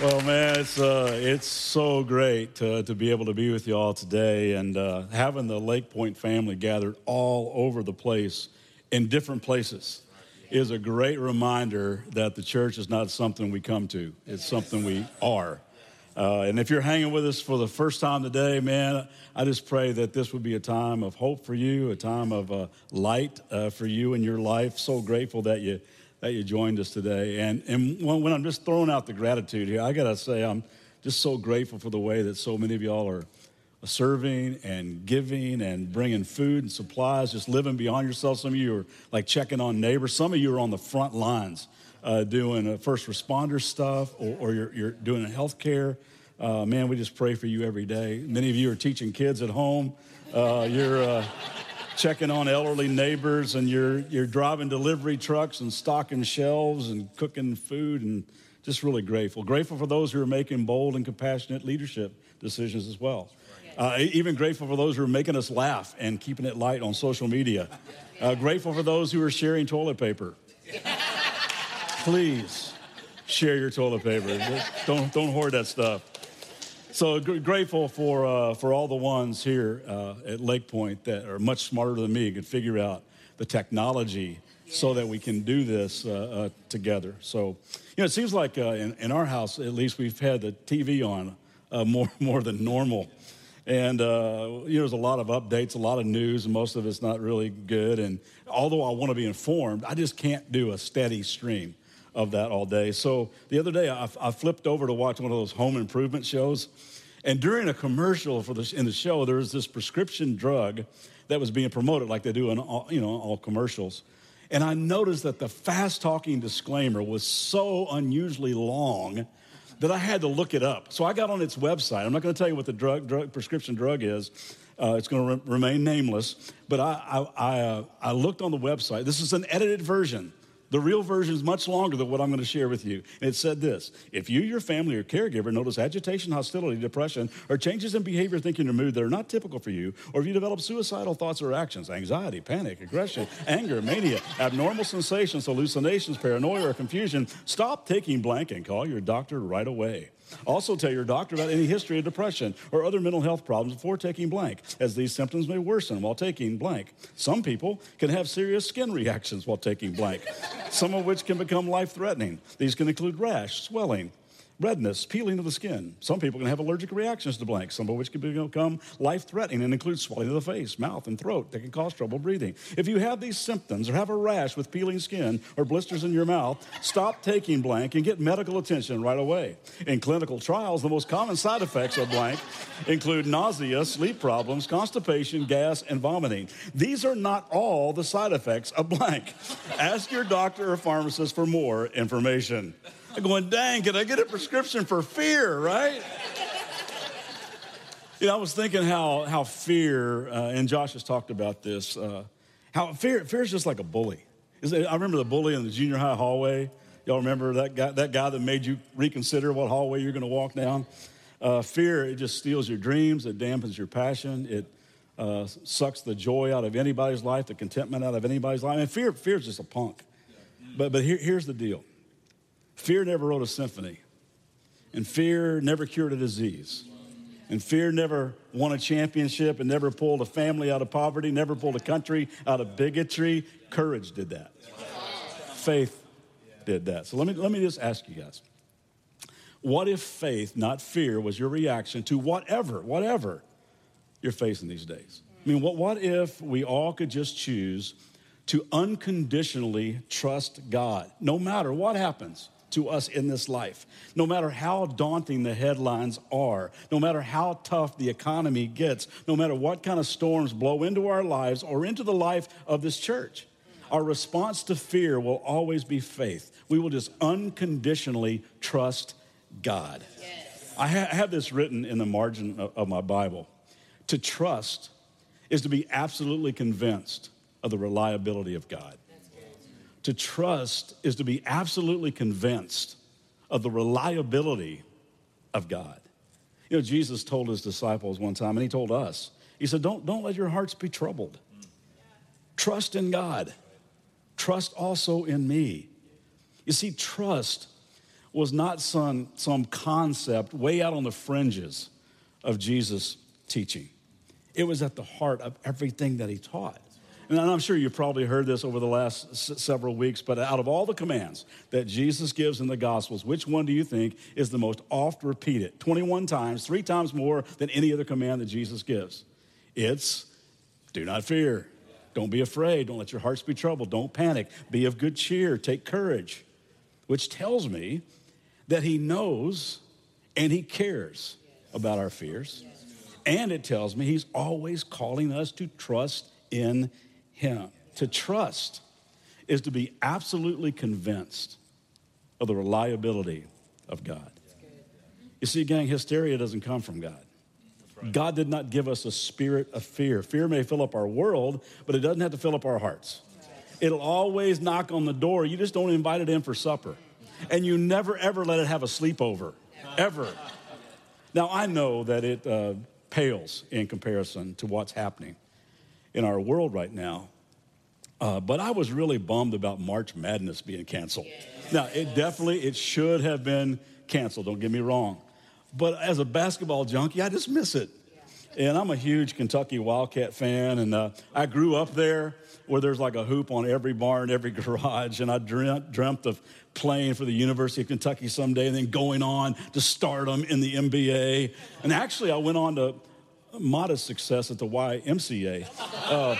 Well, man, it's uh, it's so great to, to be able to be with you all today, and uh, having the Lakepointe family gathered all over the place, in different places, is a great reminder that the church is not something we come to; it's something we are. Uh, and if you're hanging with us for the first time today, man, I just pray that this would be a time of hope for you, a time of uh, light uh, for you in your life. So grateful that you that you joined us today. And, and when, I'm just throwing out the gratitude here, I got to say, I'm just so grateful for the way that so many of y'all are serving and giving and bringing food and supplies, just living beyond yourself. Some of you are like checking on neighbors. Some of you are on the front lines uh, doing uh, first responder stuff or, or you're, you're doing health care. Uh, man, we just pray for you every day. Many of you are teaching kids at home. Uh, you're uh, checking on elderly neighbors and you're, you're driving delivery trucks and stocking shelves and cooking food and just really grateful. Grateful for those who are making bold and compassionate leadership decisions as well. Uh, even grateful for those who are making us laugh and keeping it light on social media. Uh, grateful for those who are sharing toilet paper. Please share your toilet paper. Don't, don't hoard that stuff. So grateful for, uh, for all the ones here uh, at Lakepointe that are much smarter than me, and can figure out the technology yes. so that we can do this uh, uh, together. So, you know, it seems like uh, in, in, our house, at least, we've had the TV on uh, more, more than normal. And, you know, there's a lot of updates, a lot of news, and most of it's not really good. And although I want to be informed, I just can't do a steady stream of that all day. So the other day, I, I, flipped over to watch one of those home improvement shows. And during a commercial for the, in the show, there was this prescription drug that was being promoted, like they do in all, you know, all commercials. And I noticed that the fast talking disclaimer was so unusually long that I had to look it up. So I got on its website. I'm not going to tell you what the drug, drug prescription drug is. Uh, it's going to re- remain nameless. But I, I, I, uh, I looked on the website. This is an edited version. The real version is much longer than what I'm going to share with you. And it said this If you, your family, or caregiver notice agitation, hostility, depression, or changes in behavior, thinking, or mood that are not typical for you, or if you develop suicidal thoughts or actions, anxiety, panic, aggression, anger, mania, abnormal sensations, hallucinations, paranoia, or confusion, stop taking blank and call your doctor right away. Also, tell your doctor about any history of depression or other mental health problems before taking blank, as these symptoms may worsen while taking blank. Some people can have serious skin reactions while taking blank, some of which can become life threatening. These can include rash, swelling, redness, peeling of the skin. Some people can have allergic reactions to blank, some of which can become life threatening and include swelling of the face, mouth, and throat that can cause trouble breathing. If you have these symptoms or have a rash with peeling skin or blisters in your mouth, stop taking blank and get medical attention right away. In clinical trials, the most common side effects of blank include nausea, sleep problems, constipation, gas, and vomiting. These are not all the side effects of blank. Ask your doctor or pharmacist for more information. I'm going, dang, can I get a prescription for fear, right? you know, I was thinking how, how fear, uh, and Josh has talked about this, uh, how fear, fear is just like a bully. It, I remember the bully in the junior high hallway. Y'all remember that guy, that guy that made you reconsider what hallway you're going to walk down? Uh, fear, it just steals your dreams, it dampens your passion, it uh, sucks the joy out of anybody's life, the contentment out of anybody's life. And fear, fear is just a punk. But, but here, here's the deal Fear never wrote a symphony, and fear never cured a disease. And fear never won a championship and never pulled a family out of poverty, never pulled a country out of bigotry. Courage did that. Faith did that. So let me, let me just ask you guys what if faith, not fear, was your reaction to whatever, whatever you're facing these days? I mean, what, what if we all could just choose to unconditionally trust God, no matter what happens? To us in this life. No matter how daunting the headlines are, no matter how tough the economy gets, no matter what kind of storms blow into our lives or into the life of this church, our response to fear will always be faith. We will just unconditionally trust God. Yes. I, ha- I, have this written in the margin of, of my Bible. To trust is to be absolutely convinced of the reliability of God. To trust is to be absolutely convinced of the reliability of God. You know, Jesus told his disciples one time, and he told us, he said, Don't, don't let your hearts be troubled. Trust in God. Trust also in me. You see, trust was not some, some concept way out on the fringes of Jesus' teaching. It was at the heart of everything that he taught. And I'm sure you've probably heard this over the last s- several weeks, but out of all the commands that Jesus gives in the Gospels, which one do you think is the most oft repeated? 21 times, three times more than any other command that Jesus gives. It's do not fear. Don't be afraid. Don't let your hearts be troubled. Don't panic. Be of good cheer. Take courage, which tells me that he knows and he cares about our fears. And it tells me he's always calling us to trust in him. To trust is to be absolutely convinced of the reliability of God. You see, gang, hysteria doesn't come from God. God did not give us a spirit of fear. Fear may fill up our world, but it doesn't have to fill up our hearts. It'll always knock on the door. You just don't invite it in for supper. And you never, ever let it have a sleepover, ever. Now, I know that it uh, pales in comparison to what's happening in our world right now. Uh, but I was really bummed about March Madness being canceled. Now, it definitely, it should have been canceled, don't get me wrong. But as a basketball junkie, I just miss it. And I'm a huge Kentucky Wildcat fan, and uh, I grew up there where there's like a hoop on every barn, every garage, and I dreamt, dreamt of playing for the University of Kentucky someday and then going on to stardom in the NBA. And actually, I went on to modest success at the YMCA. Uh,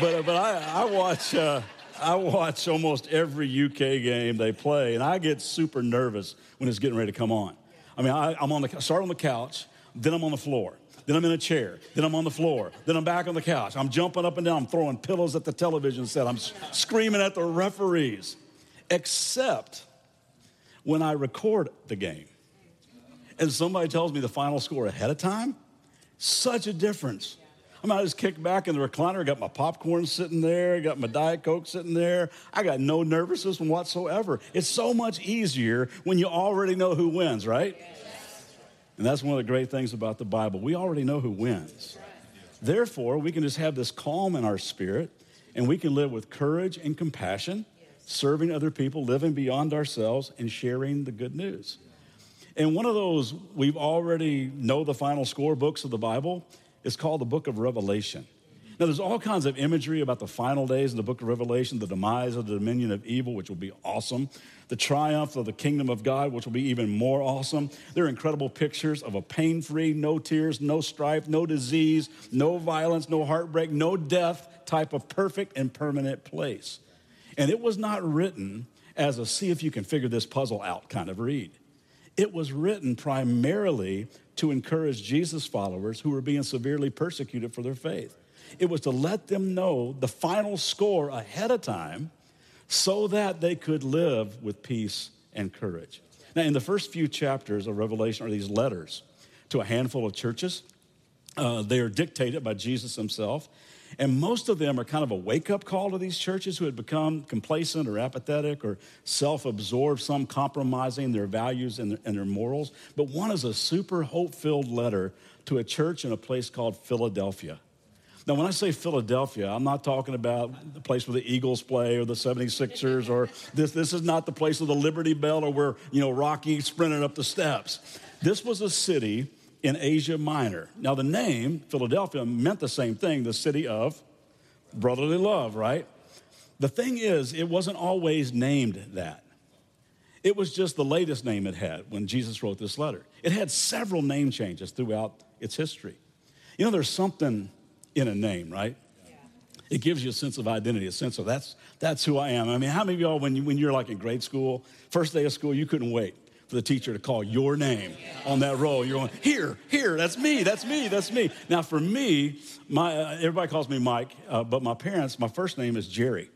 but but I, I watch. Uh, I watch almost every UK game they play, and I get super nervous when it's getting ready to come on. I mean, I, am on the start on the couch, then I'm on the floor, then I'm in a chair, then I'm on the floor, then I'm back on the couch. I'm jumping up and down, I'm throwing pillows at the television set, I'm screaming at the referees, except when I record the game, and somebody tells me the final score ahead of time. Such a difference. I mean, I just kick back in the recliner, got my popcorn sitting there, got my Diet Coke sitting there. I got no nervousness whatsoever. It's so much easier when you already know who wins, right? And that's one of the great things about the Bible. We already know who wins. Therefore, we can just have this calm in our spirit and we can live with courage and compassion, serving other people, living beyond ourselves, and sharing the good news. And one of those we've already know the final score books of the Bible is called the book of Revelation. Now, there's all kinds of imagery about the final days in the book of Revelation, the demise of the dominion of evil, which will be awesome, the triumph of the kingdom of God, which will be even more awesome. There are incredible pictures of a pain free, no tears, no strife, no disease, no violence, no heartbreak, no death type of perfect and permanent place. And it was not written as a see if you can figure this puzzle out kind of read. It was written primarily to encourage Jesus followers who were being severely persecuted for their faith. It was to let them know the final score ahead of time so that they could live with peace and courage. Now, in the first few chapters of Revelation are these letters to a handful of churches. Uh, they are dictated by Jesus himself. And most of them are kind of a wake up call to these churches who had become complacent or apathetic or self absorbed, some compromising their values and their, and their morals. But one is a super hope filled letter to a church in a place called Philadelphia. Now, when I say Philadelphia, I'm not talking about the place where the Eagles play or the 76ers or this. This is not the place of the Liberty Bell or where, you know, Rocky sprinted up the steps. This was a city in Asia Minor. Now, the name Philadelphia meant the same thing the city of brotherly love, right? The thing is, it wasn't always named that. It was just the latest name it had when Jesus wrote this letter. It had several name changes throughout its history. You know, there's something in a name, right? It gives you a sense of identity, a sense of that's, that's who I am. I mean, how many of y'all, when, you, when you're like in grade school, first day of school, you couldn't wait for the teacher to call your name on that roll. You're going, here, here, that's me, that's me, that's me. Now, for me, my, uh, everybody calls me Mike, uh, but my parents, my first name is Jerry.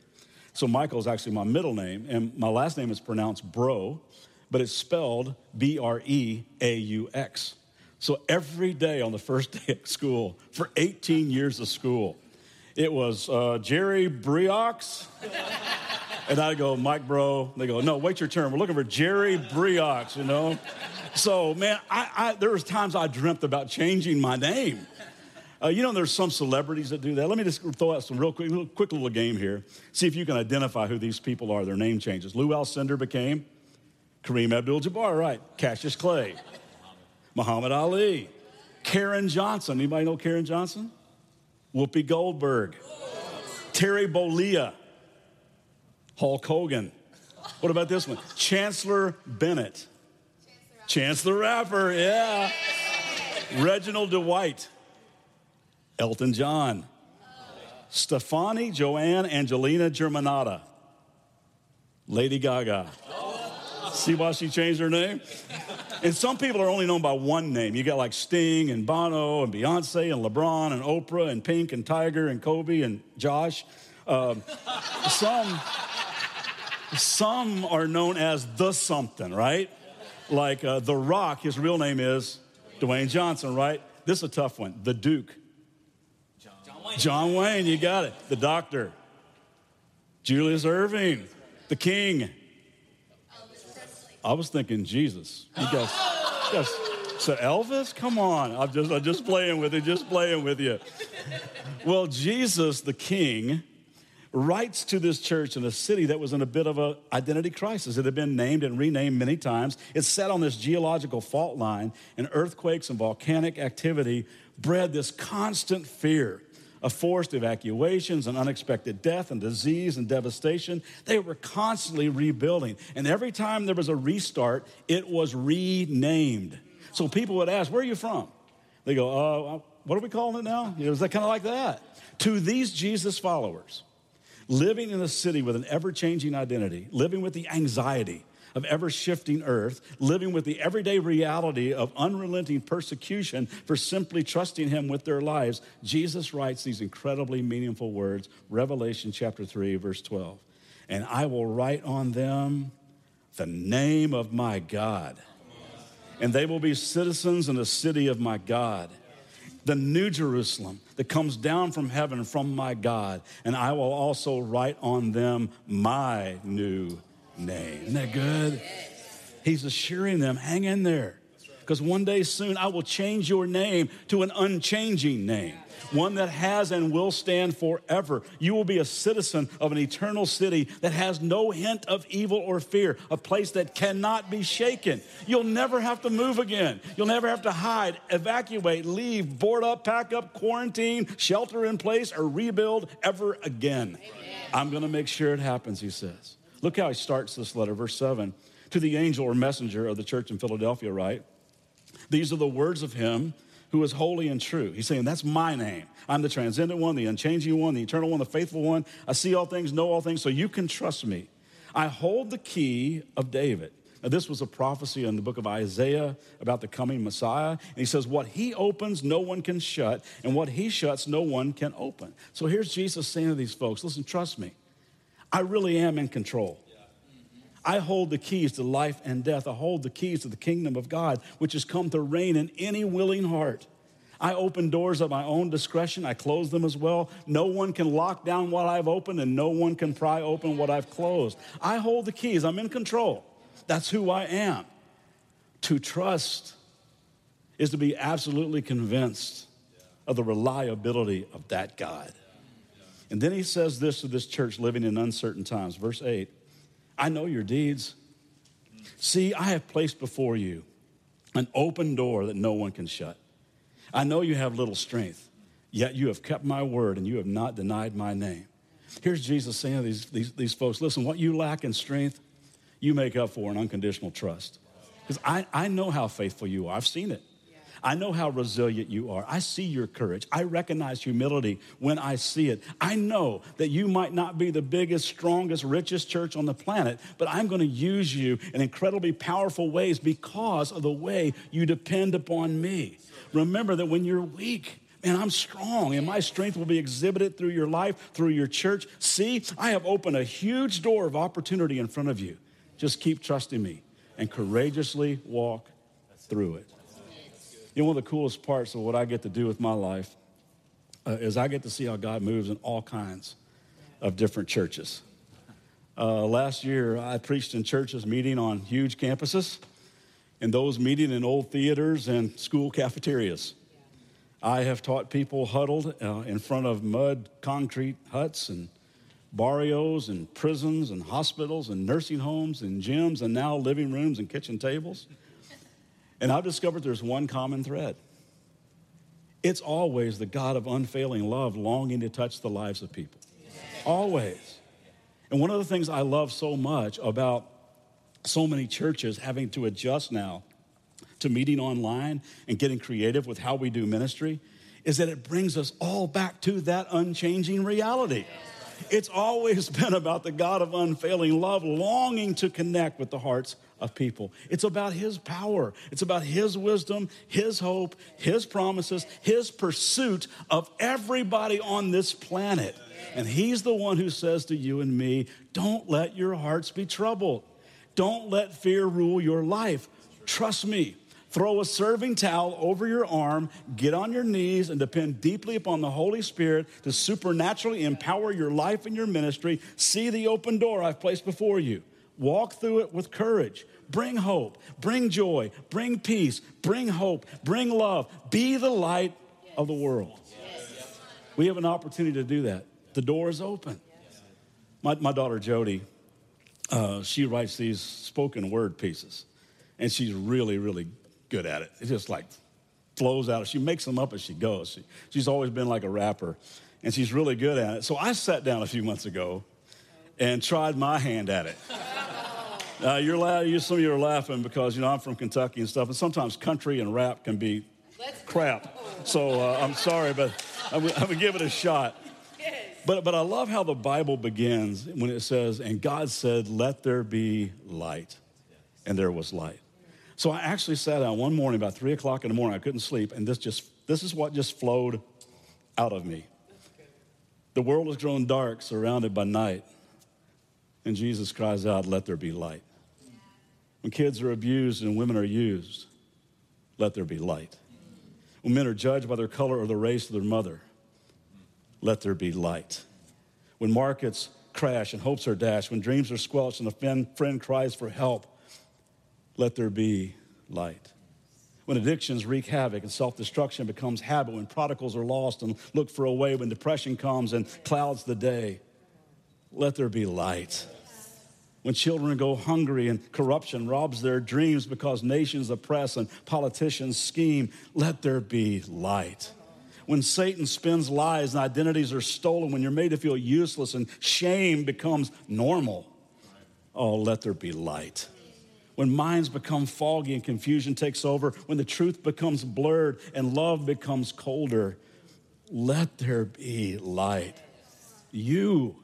So Michael is actually my middle name, and my last name is pronounced Bro, but it's spelled B R E A U X. So every day on the first day of school, for 18 years of school, it was uh, Jerry Briox. and I go, Mike, bro. They go, no, wait your turn. We're looking for Jerry Briox, you know? So, man, I, I, there was times I dreamt about changing my name. Uh, you know, there's some celebrities that do that. Let me just throw out some real quick, little, quick little game here. See if you can identify who these people are, their name changes. Lou Alcindor became Kareem Abdul-Jabbar, right? Cassius Clay, Muhammad Ali, Caryn Johnson. Anybody know Caryn Johnson? Whoopi Goldberg, Terry Bollea, Hulk Hogan. What about this one? Chancellor Bennett. Chance the Rapper, yeah. Reginald Dwight. Elton John. Stefani Joanne Angelina Germanotta. Lady Gaga. See why she changed her name? And some people are only known by one name. You got like Sting and Bono and Beyonce and LeBron and Oprah and Pink and Tiger and Kobe and Josh. Um, some, some are known as the something, right? Like uh, The Rock, his real name is Dwayne Johnson, right? This is a tough one. The Duke. John Wayne. You got it. The Doctor. Julius Erving. The King. I was thinking Jesus. You guys, yes. So Elvis, come on. I'm just, I'm just playing with you, just playing with you. Well, Jesus, the King, writes to this church in a city that was in a bit of an identity crisis. It had been named and renamed many times. It sat on this geological fault line, and earthquakes and volcanic activity bred this constant fear of forced evacuations and unexpected death and disease and devastation. They were constantly rebuilding. And every time there was a restart, it was renamed. So people would ask, Where are you from? They go, uh, What are we calling it now? You know, is that kind of like that? To these Jesus followers, living in a city with an ever changing identity, living with the anxiety of ever shifting earth, living with the everyday reality of unrelenting persecution for simply trusting Him with their lives, Jesus writes these incredibly meaningful words Revelation chapter 3, verse 12. And I will write on them the name of my God, and they will be citizens in the city of my God the new Jerusalem that comes down from heaven from my God, and I will also write on them my new name. Isn't that good? He's assuring them, hang in there. Because one day soon I will change your name to an unchanging name, one that has and will stand forever. You will be a citizen of an eternal city that has no hint of evil or fear, a place that cannot be shaken. You'll never have to move again. You'll never have to hide, evacuate, leave, board up, pack up, quarantine, shelter in place, or rebuild ever again. Amen. I'm going to make sure it happens, he says. Look how he starts this letter, verse 7. To the angel or messenger of the church in Philadelphia, write, These are the words of him who is holy and true. He's saying, That's my name. I'm the transcendent one, the unchanging one, the eternal one, the faithful one. I see all things, know all things, so you can trust me. I hold the key of David. Now, this was a prophecy in the book of Isaiah about the coming Messiah. And he says, What he opens, no one can shut, and what he shuts, no one can open. So here's Jesus saying to these folks, Listen, trust me. I really am in control. I hold the keys to life and death. I hold the keys to the kingdom of God, which has come to reign in any willing heart. I open doors of my own discretion. I close them as well. No one can lock down what I've opened, and no one can pry open what I've closed. I hold the keys. I'm in control. That's who I am. To trust is to be absolutely convinced of the reliability of that God. And then he says this to this church living in uncertain times. Verse 8 I know your deeds. See, I have placed before you an open door that no one can shut. I know you have little strength, yet you have kept my word and you have not denied my name. Here's Jesus saying to these, these, these folks listen, what you lack in strength, you make up for in unconditional trust. Because I, I know how faithful you are, I've seen it. I know how resilient you are. I see your courage. I recognize humility when I see it. I know that you might not be the biggest, strongest, richest church on the planet, but I'm going to use you in incredibly powerful ways because of the way you depend upon me. Remember that when you're weak, man, I'm strong, and my strength will be exhibited through your life, through your church. See, I have opened a huge door of opportunity in front of you. Just keep trusting me and courageously walk through it. You know, one of the coolest parts of what I get to do with my life uh, is I get to see how God moves in all kinds of different churches. Uh, last year, I preached in churches meeting on huge campuses, and those meeting in old theaters and school cafeterias. I have taught people huddled uh, in front of mud concrete huts and barrios and prisons and hospitals and nursing homes and gyms and now living rooms and kitchen tables. And I've discovered there's one common thread. It's always the God of unfailing love longing to touch the lives of people. Always. And one of the things I love so much about so many churches having to adjust now to meeting online and getting creative with how we do ministry is that it brings us all back to that unchanging reality. It's always been about the God of unfailing love longing to connect with the hearts of people. It's about His power, it's about His wisdom, His hope, His promises, His pursuit of everybody on this planet. And He's the one who says to you and me, Don't let your hearts be troubled. Don't let fear rule your life. Trust me. Throw a serving towel over your arm, get on your knees, and depend deeply upon the Holy Spirit to supernaturally empower your life and your ministry. See the open door I've placed before you. Walk through it with courage. Bring hope, bring joy, bring peace, bring hope, bring love. Be the light of the world. We have an opportunity to do that. The door is open. My, my daughter Jody, uh, she writes these spoken word pieces, and she's really, really good at it. It just like flows out. She makes them up as she goes. She, she's always been like a rapper, and she's really good at it. So I sat down a few months ago and tried my hand at it. Uh, you're la- you, some of you are laughing because you know I'm from Kentucky and stuff, and sometimes country and rap can be crap. So uh, I'm sorry, but I'm, I'm gonna give it a shot. But but I love how the Bible begins when it says, "And God said, Let there be light," and there was light. So I actually sat down one morning about three o'clock in the morning. I couldn't sleep, and this just this is what just flowed out of me. The world has grown dark, surrounded by night. And Jesus cries out, Let there be light. When kids are abused and women are used, let there be light. When men are judged by their color or the race of their mother, let there be light. When markets crash and hopes are dashed, when dreams are squelched and a friend cries for help, let there be light. When addictions wreak havoc and self destruction becomes habit, when prodigals are lost and look for a way, when depression comes and clouds the day, let there be light. When children go hungry and corruption robs their dreams because nations oppress and politicians scheme, let there be light. When Satan spins lies and identities are stolen, when you're made to feel useless and shame becomes normal, oh, let there be light. When minds become foggy and confusion takes over, when the truth becomes blurred and love becomes colder, let there be light. You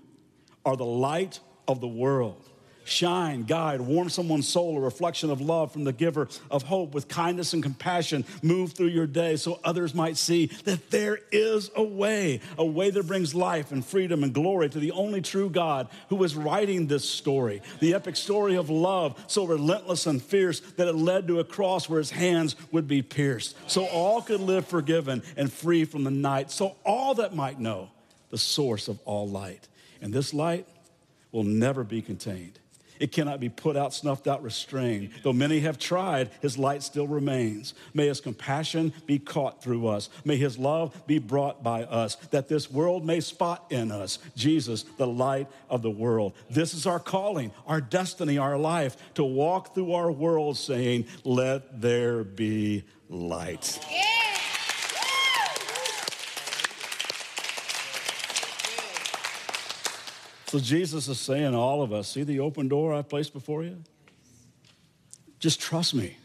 are the light of the world shine, guide, warm someone's soul, a reflection of love from the giver of hope with kindness and compassion. Move through your day so others might see that there is a way, a way that brings life and freedom and glory to the only true God who is writing this story, the epic story of love, so relentless and fierce that it led to a cross where his hands would be pierced, so all could live forgiven and free from the night, so all that might know the source of all light. And this light will never be contained. It cannot be put out, snuffed out, restrained. Though many have tried, his light still remains. May his compassion be caught through us. May his love be brought by us, that this world may spot in us Jesus, the light of the world. This is our calling, our destiny, our life to walk through our world saying, Let there be light. Yeah. So Jesus is saying to all of us, see the open door I've placed before you? Just trust me.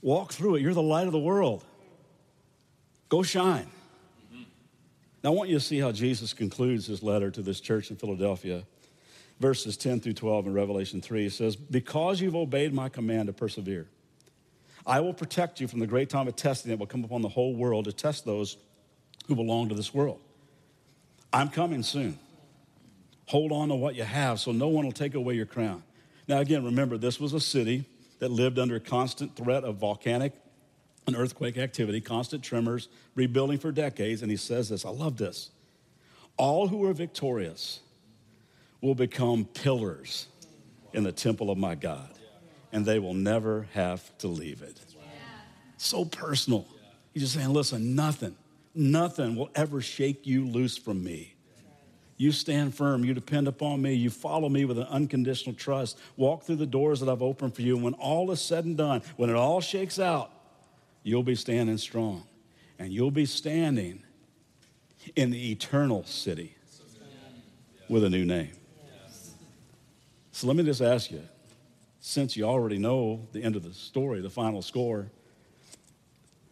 Walk through it. You're the light of the world. Go shine. Now, I want you to see how Jesus concludes his letter to this church in Philadelphia. Verses 10 through 12 in Revelation 3 he says, Because you've obeyed my command to persevere, I will protect you from the great time of testing that will come upon the whole world to test those who belong to this world. I'm coming soon. Hold on to what you have so no one will take away your crown. Now, again, remember, this was a city that lived under constant threat of volcanic and earthquake activity, constant tremors, rebuilding for decades. And he says this I love this. All who are victorious will become pillars in the temple of my God, and they will never have to leave it. So personal. He's just saying, listen, nothing, nothing will ever shake you loose from me. You stand firm. You depend upon me. You follow me with an unconditional trust. Walk through the doors that I've opened for you. And when all is said and done, when it all shakes out, you'll be standing strong. And you'll be standing in the eternal city with a new name. So let me just ask you since you already know the end of the story, the final score,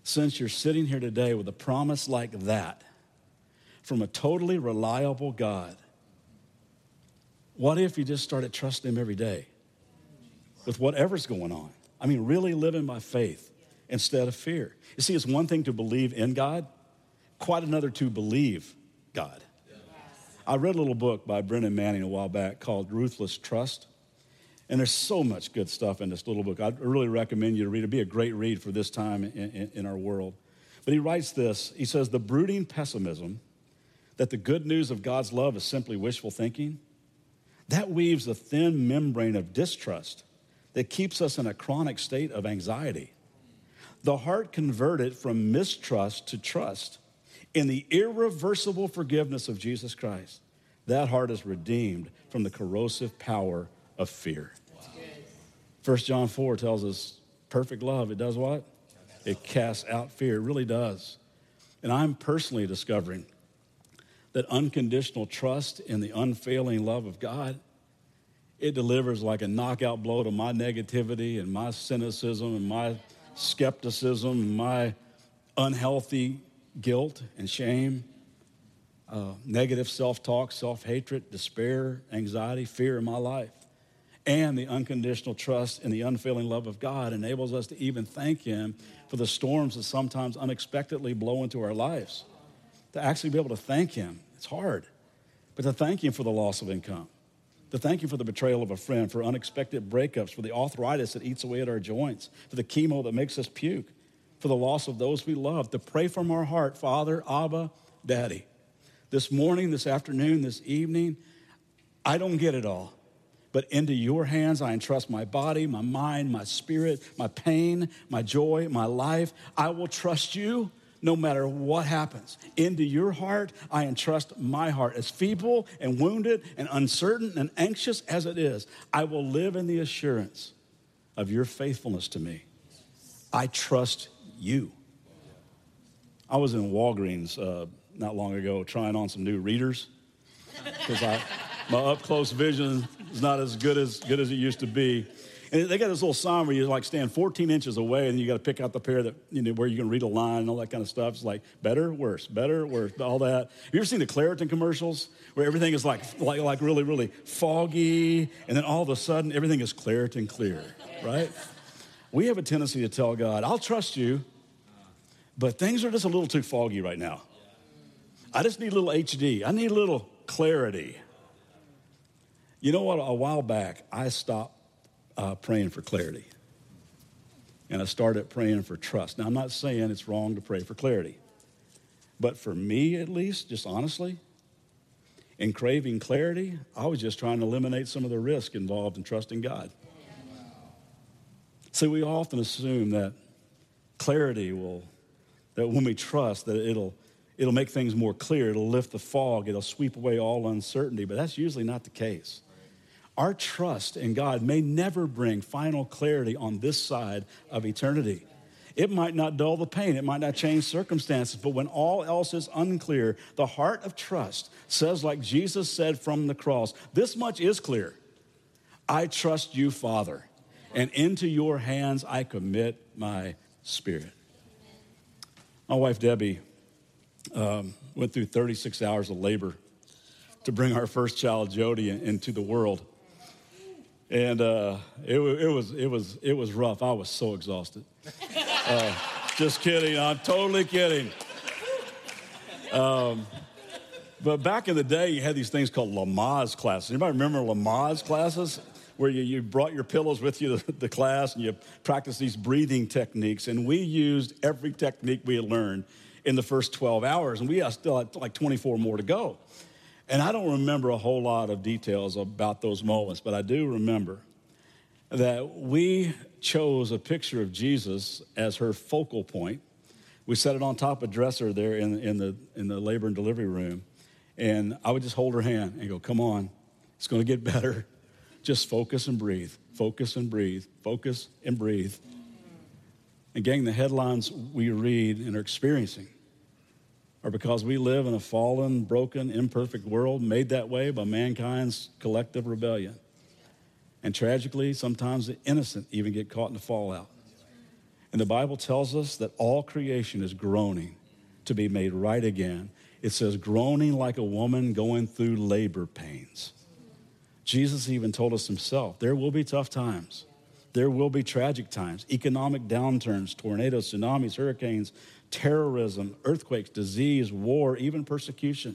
since you're sitting here today with a promise like that, from a totally reliable God. What if you just started trusting Him every day with whatever's going on? I mean, really living by faith instead of fear. You see, it's one thing to believe in God, quite another to believe God. I read a little book by Brennan Manning a while back called Ruthless Trust. And there's so much good stuff in this little book. I really recommend you to read it. It'd be a great read for this time in, in, in our world. But he writes this He says, The brooding pessimism that the good news of God's love is simply wishful thinking, that weaves a thin membrane of distrust that keeps us in a chronic state of anxiety. The heart converted from mistrust to trust in the irreversible forgiveness of Jesus Christ, that heart is redeemed from the corrosive power of fear. First John 4 tells us perfect love, it does what? It casts out fear. It really does. And I'm personally discovering that unconditional trust in the unfailing love of God, it delivers like a knockout blow to my negativity and my cynicism and my skepticism and my unhealthy guilt and shame, uh, negative self talk, self hatred, despair, anxiety, fear in my life. And the unconditional trust in the unfailing love of God enables us to even thank Him for the storms that sometimes unexpectedly blow into our lives to actually be able to thank Him. It's hard, but to thank Him for the loss of income, to thank Him for the betrayal of a friend, for unexpected breakups, for the arthritis that eats away at our joints, for the chemo that makes us puke, for the loss of those we love, to pray from our heart, Father, Abba, Daddy. This morning, this afternoon, this evening, I don't get it all. But into your hands I entrust my body, my mind, my spirit, my pain, my joy, my life. I will trust you no matter what happens. Into your heart, I entrust my heart. As feeble and wounded and uncertain and anxious as it is, I will live in the assurance of your faithfulness to me. I trust you. I was in Walgreens uh, not long ago trying on some new readers because my up close vision is not as good as good as it used to be. And they got this little sign where you like stand 14 inches away and you got to pick out the pair that, you know, where you can read a line and all that kind of stuff. It's like better, worse, better, worse, all that. Have you ever seen the Claritin commercials where everything is like, like, like really, really foggy and then all of a sudden everything is Claritin clear, right? We have a tendency to tell God, I'll trust you, but things are just a little too foggy right now. I just need a little HD. I need a little clarity. You know what? A while back, I stopped uh, praying for clarity. And I started praying for trust. Now, I'm not saying it's wrong to pray for clarity, but for me at least, just honestly, in craving clarity, I was just trying to eliminate some of the risk involved in trusting God. See, we often assume that clarity will, that when we trust, that it'll, it'll make things more clear, it'll lift the fog, it'll sweep away all uncertainty, but that's usually not the case. Our trust in God may never bring final clarity on this side of eternity. It might not dull the pain, it might not change circumstances, but when all else is unclear, the heart of trust says, like Jesus said from the cross, this much is clear I trust you, Father, and into your hands I commit my Spirit. My wife, Debbie, um, went through 36 hours of labor to bring our first child, Jody, into the world. And uh, it, it, was, it, was, it was rough. I was so exhausted. Uh, just kidding. I'm totally kidding. Um, but back in the day, you had these things called Lamaze classes. Anybody remember Lamaze classes? Where you, you brought your pillows with you to the class and you practiced these breathing techniques. And we used every technique we had learned in the first 12 hours. And we still had like 24 more to go. And I don't remember a whole lot of details about those moments, but I do remember that we chose a picture of Jesus as her focal point. We set it on top of a dresser there in, in, the, in the labor and delivery room. And I would just hold her hand and go, Come on, it's going to get better. Just focus and breathe, focus and breathe, focus and breathe. And, gang, the headlines we read and are experiencing are because we live in a fallen, broken, imperfect world made that way by mankind's collective rebellion. And tragically, sometimes the innocent even get caught in the fallout. And the Bible tells us that all creation is groaning to be made right again. It says, groaning like a woman going through labor pains. Jesus even told us himself there will be tough times. There will be tragic times, economic downturns, tornadoes, tsunamis, hurricanes, terrorism, earthquakes, disease, war, even persecution.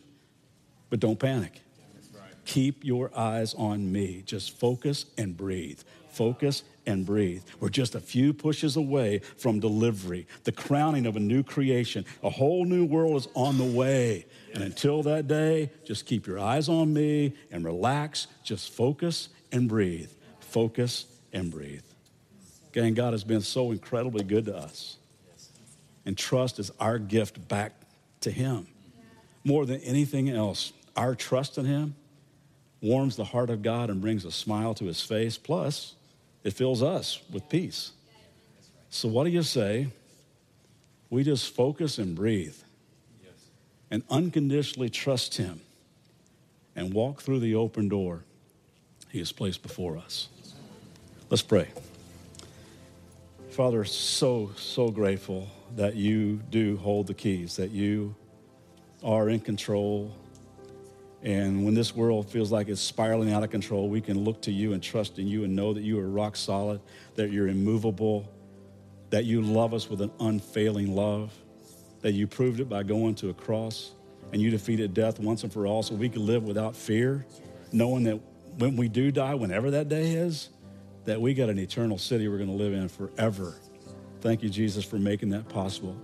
But don't panic. Keep your eyes on me. Just focus and breathe. Focus and breathe. We're just a few pushes away from delivery, the crowning of a new creation. A whole new world is on the way. And until that day, just keep your eyes on me and relax. Just focus and breathe. Focus and breathe. Gang, God has been so incredibly good to us. And trust is our gift back to Him. More than anything else, our trust in Him warms the heart of God and brings a smile to his face. Plus, it fills us with peace. So, what do you say? We just focus and breathe and unconditionally trust him and walk through the open door he has placed before us. Let's pray. Father, so, so grateful that you do hold the keys, that you are in control. And when this world feels like it's spiraling out of control, we can look to you and trust in you and know that you are rock solid, that you're immovable, that you love us with an unfailing love, that you proved it by going to a cross and you defeated death once and for all so we can live without fear, knowing that when we do die, whenever that day is, that we got an eternal city we're going to live in forever. Thank you, Jesus, for making that possible.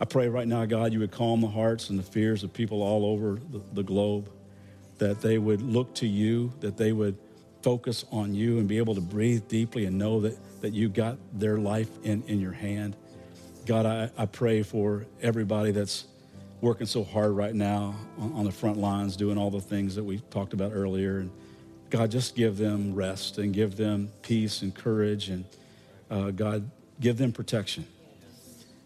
I pray right now, God, you would calm the hearts and the fears of people all over the, the globe that they would look to you, that they would focus on you and be able to breathe deeply and know that, that you got their life in, in your hand. God, I, I pray for everybody that's working so hard right now on, on the front lines, doing all the things that we talked about earlier. And God, just give them rest and give them peace and courage. And uh, God, give them protection.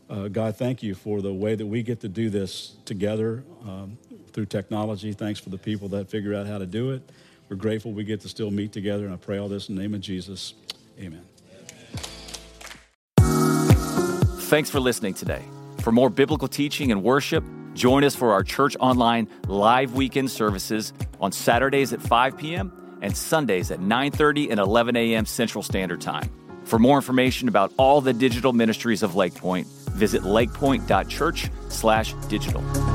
Uh, God, thank you for the way that we get to do this together um, through technology. Thanks for the people that figure out how to do it. We're grateful we get to still meet together, and I pray all this in the name of Jesus. Amen. Thanks for listening today. For more biblical teaching and worship, join us for our Church Online live weekend services on Saturdays at 5 p.m. and Sundays at 9:30 and 11 a.m. Central Standard Time. For more information about all the digital ministries of Lakepointe, visit lakepointe.church/digital.